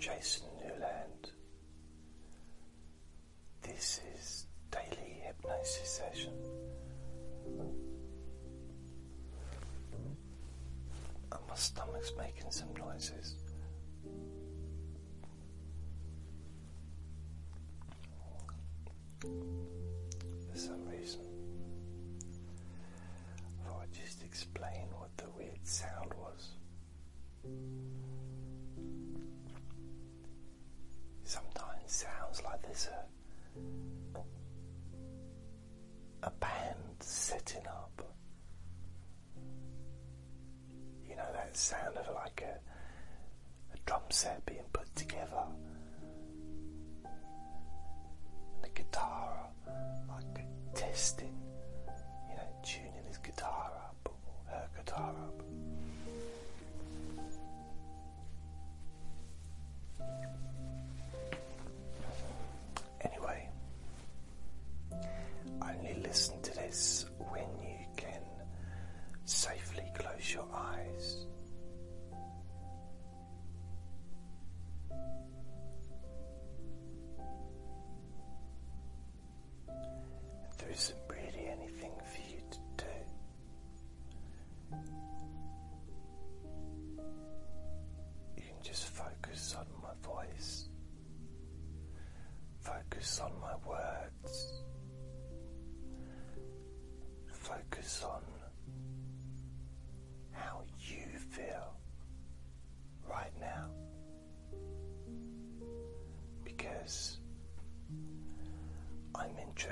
Jason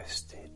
I'm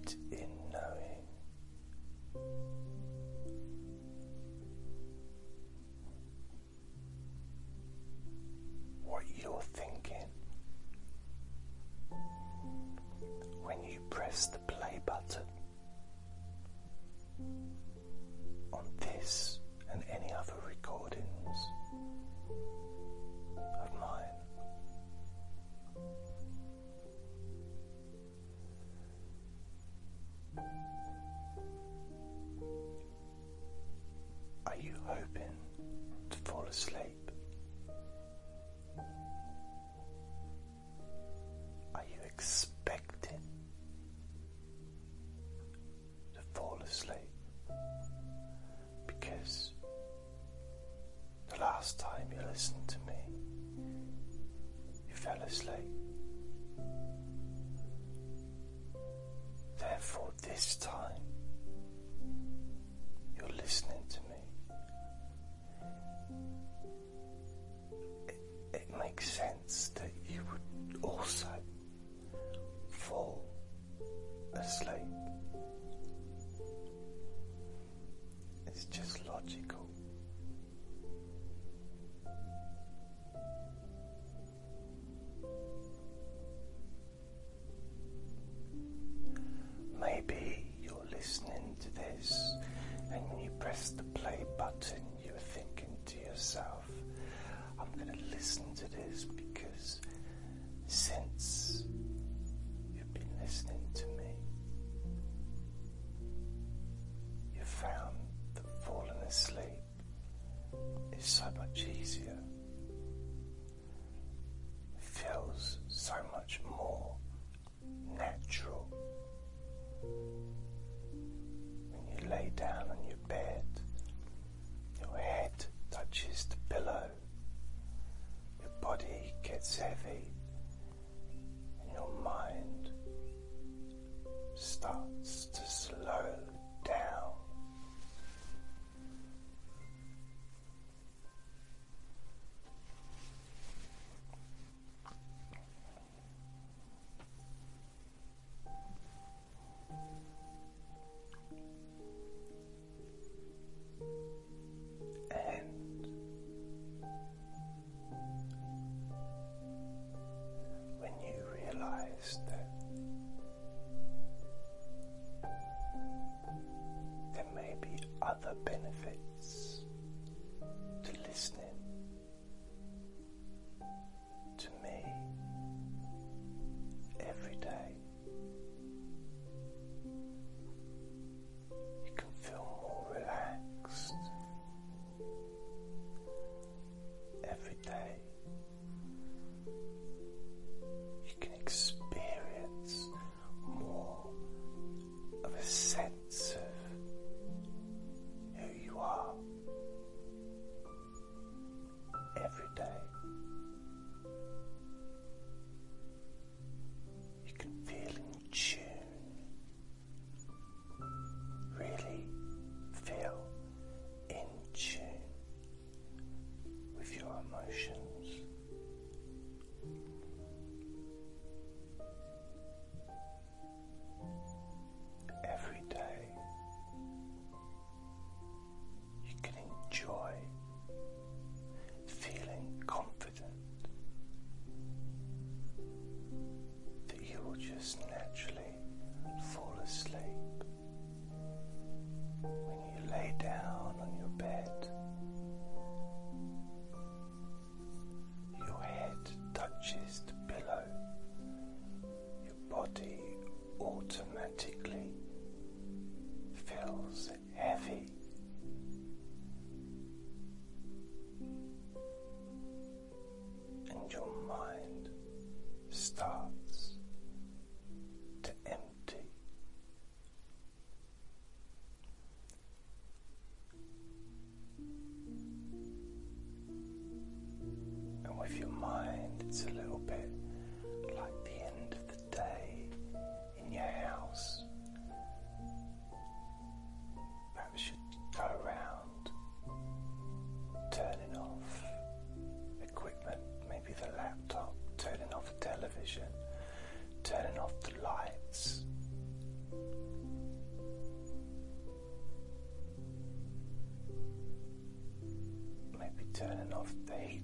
turning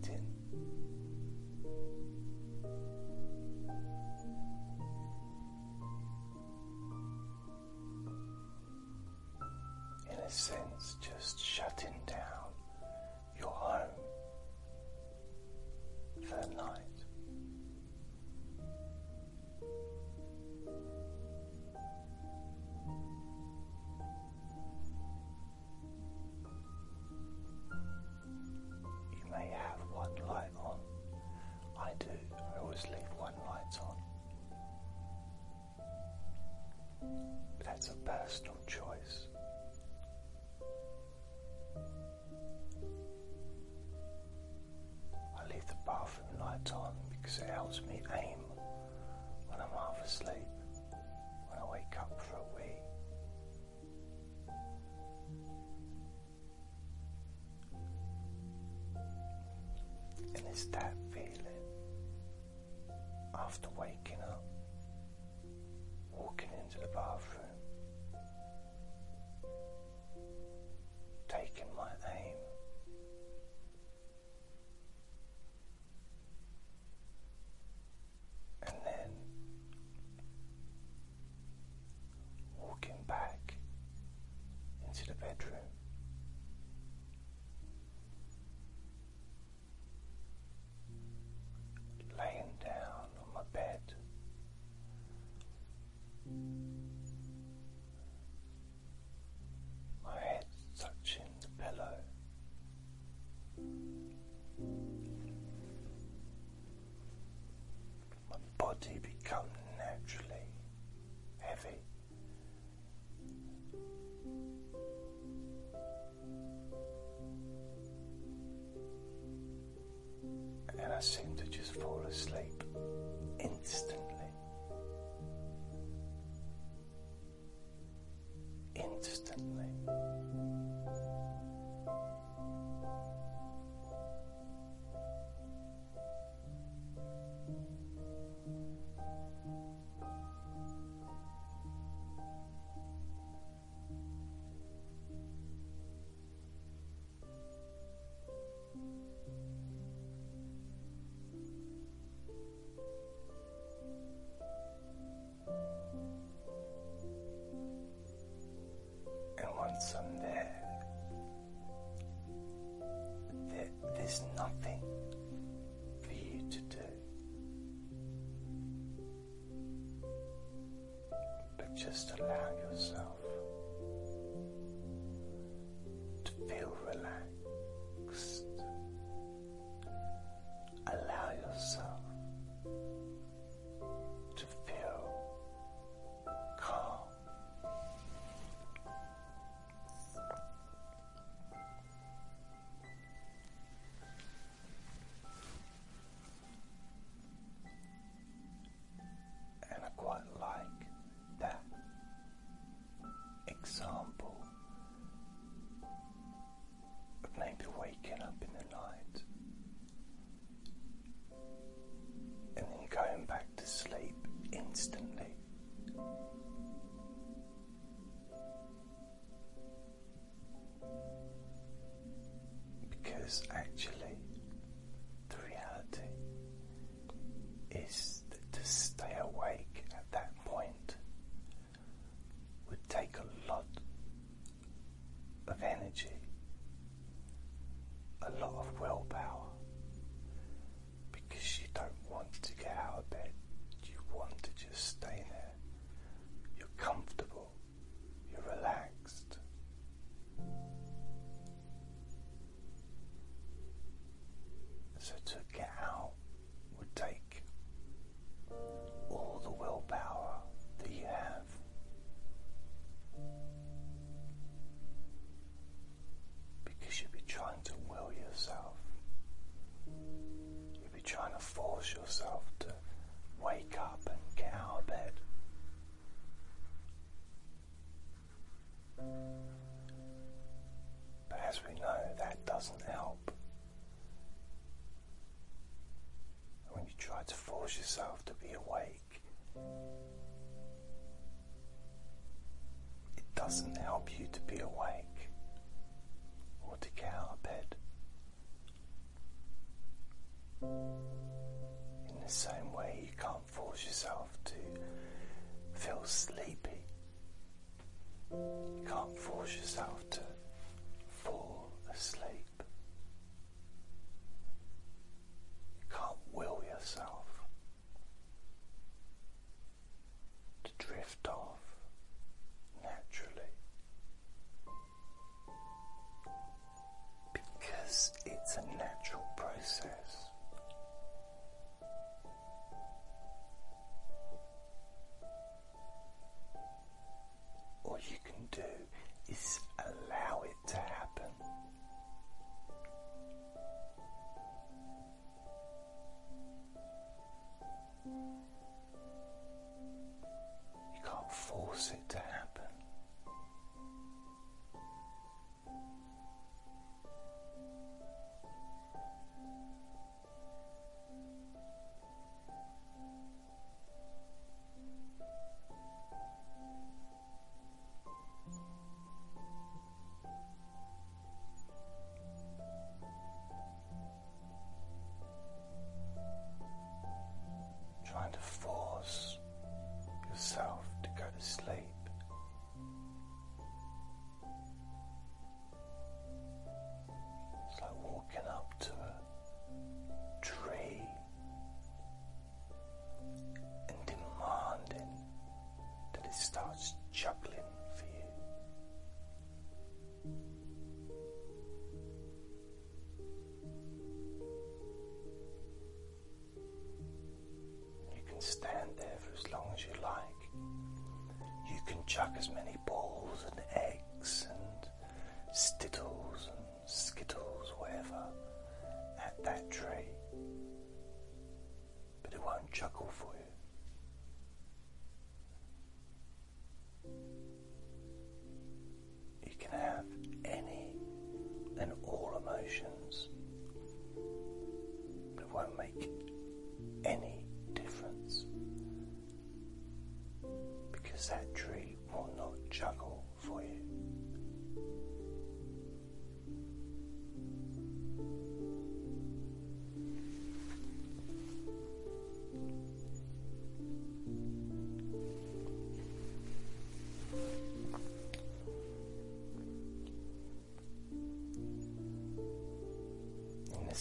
just allow yourself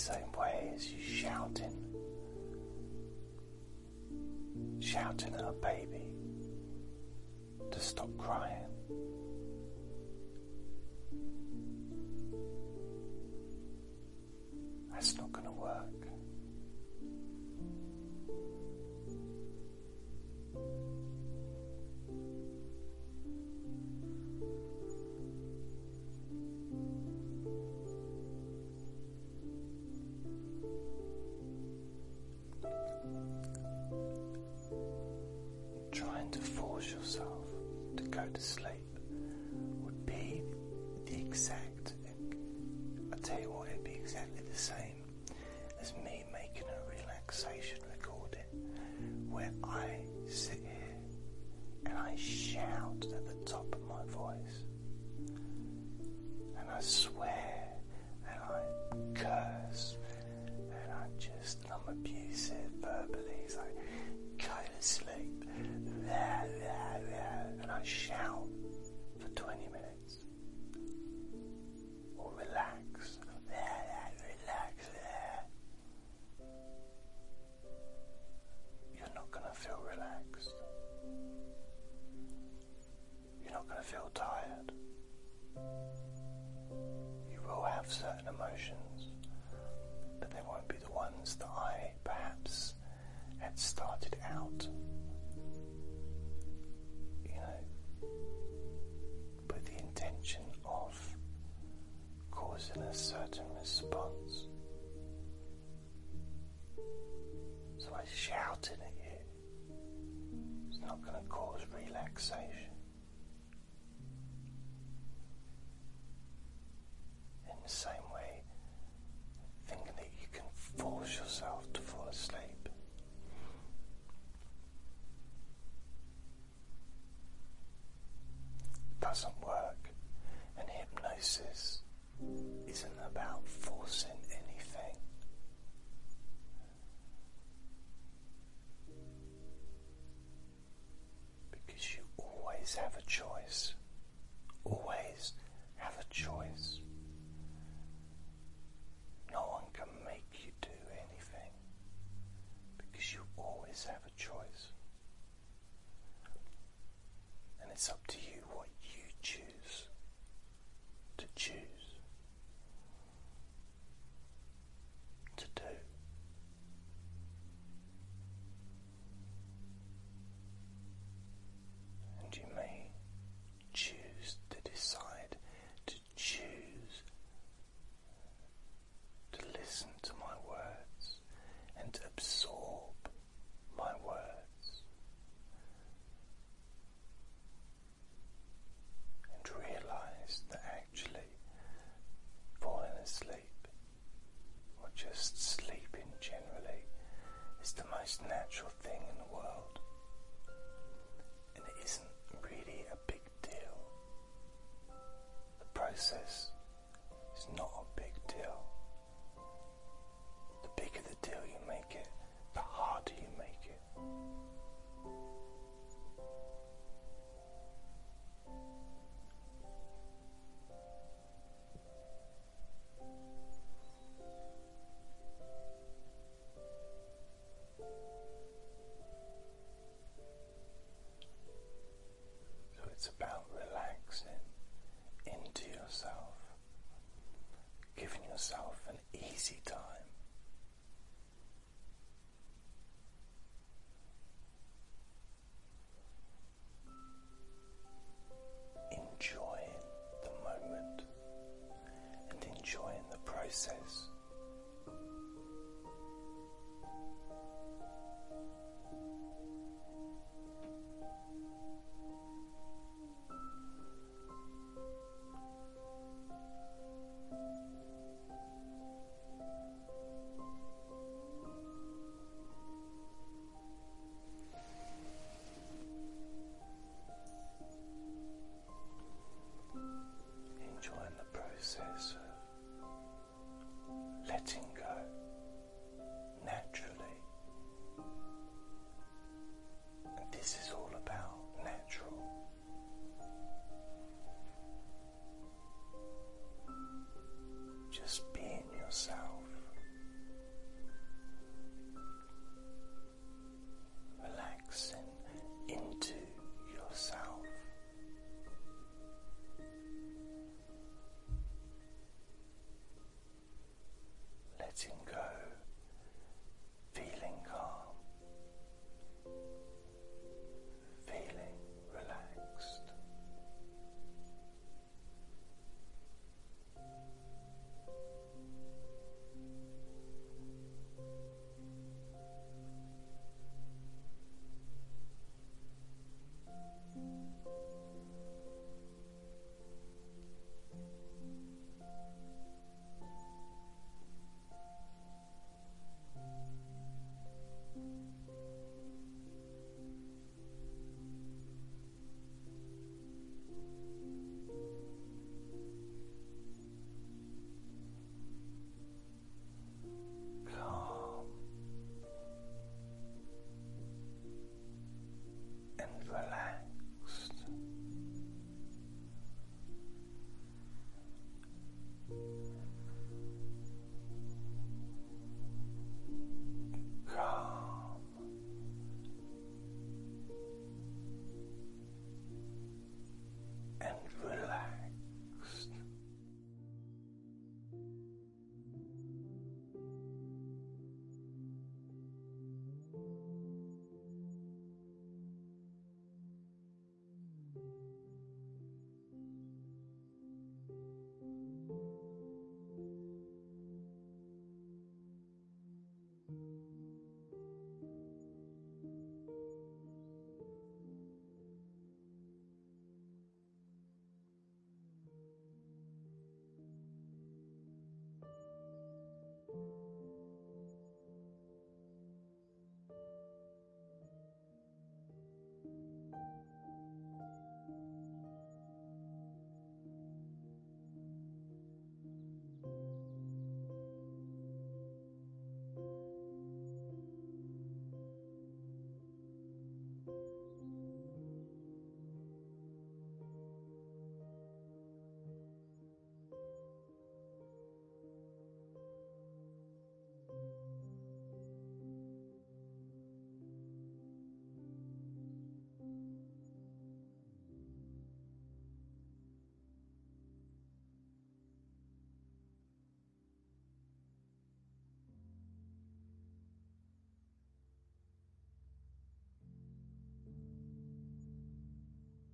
same way as you shouting, shouting at a baby to stop crying. That's not going easy time.